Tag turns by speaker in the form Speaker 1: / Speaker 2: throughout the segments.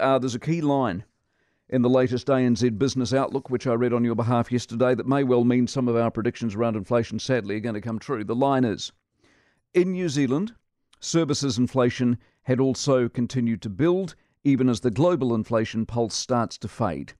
Speaker 1: uh, there's a key line in the latest ANZ Business Outlook, which I read on your behalf yesterday, that may well mean some of our predictions around inflation, sadly, are going to come true. The line is In New Zealand, services inflation had also continued to build, even as the global inflation pulse starts to fade.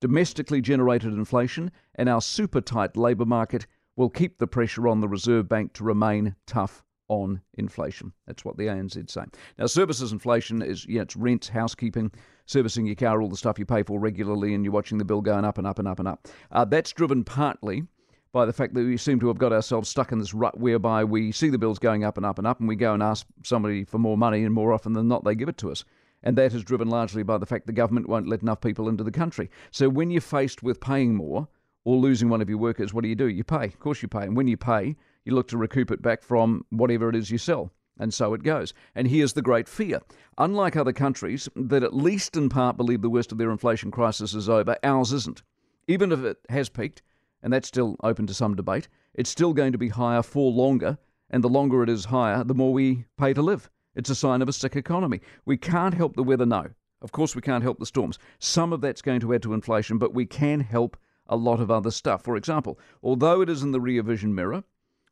Speaker 1: Domestically generated inflation and our super tight labour market will keep the pressure on the Reserve Bank to remain tough on inflation. That's what the ANZ say. Now, services inflation is yeah, it's rent, housekeeping, servicing your car, all the stuff you pay for regularly, and you're watching the bill going up and up and up and up. Uh, that's driven partly by the fact that we seem to have got ourselves stuck in this rut whereby we see the bills going up and up and up, and we go and ask somebody for more money, and more often than not, they give it to us. And that is driven largely by the fact the government won't let enough people into the country. So when you're faced with paying more or losing one of your workers, what do you do? You pay. Of course, you pay. And when you pay, you look to recoup it back from whatever it is you sell. And so it goes. And here's the great fear. Unlike other countries that at least in part believe the worst of their inflation crisis is over, ours isn't. Even if it has peaked, and that's still open to some debate, it's still going to be higher for longer. And the longer it is higher, the more we pay to live. It's a sign of a sick economy. We can't help the weather, no. Of course, we can't help the storms. Some of that's going to add to inflation, but we can help a lot of other stuff. For example, although it is in the rear vision mirror,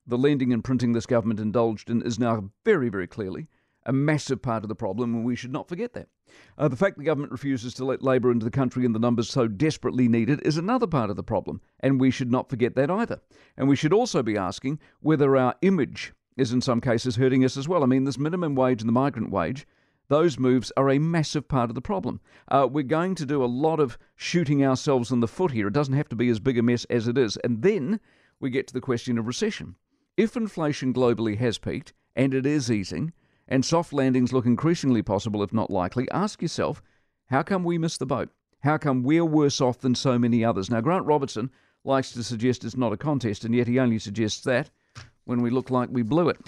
Speaker 1: the lending and printing this government indulged in is now very, very clearly a massive part of the problem, and we should not forget that. Uh, the fact the government refuses to let labour into the country in the numbers so desperately needed is another part of the problem, and we should not forget that either. And we should also be asking whether our image is in some cases hurting us as well. I mean, this minimum wage and the migrant wage, those moves are a massive part of the problem. Uh, we're going to do a lot of shooting ourselves in the foot here. It doesn't have to be as big a mess as it is. And then we get to the question of recession. If inflation globally has peaked, and it is easing, and soft landings look increasingly possible, if not likely, ask yourself, how come we missed the boat? How come we're worse off than so many others? Now, Grant Robertson likes to suggest it's not a contest, and yet he only suggests that when we look like we blew it.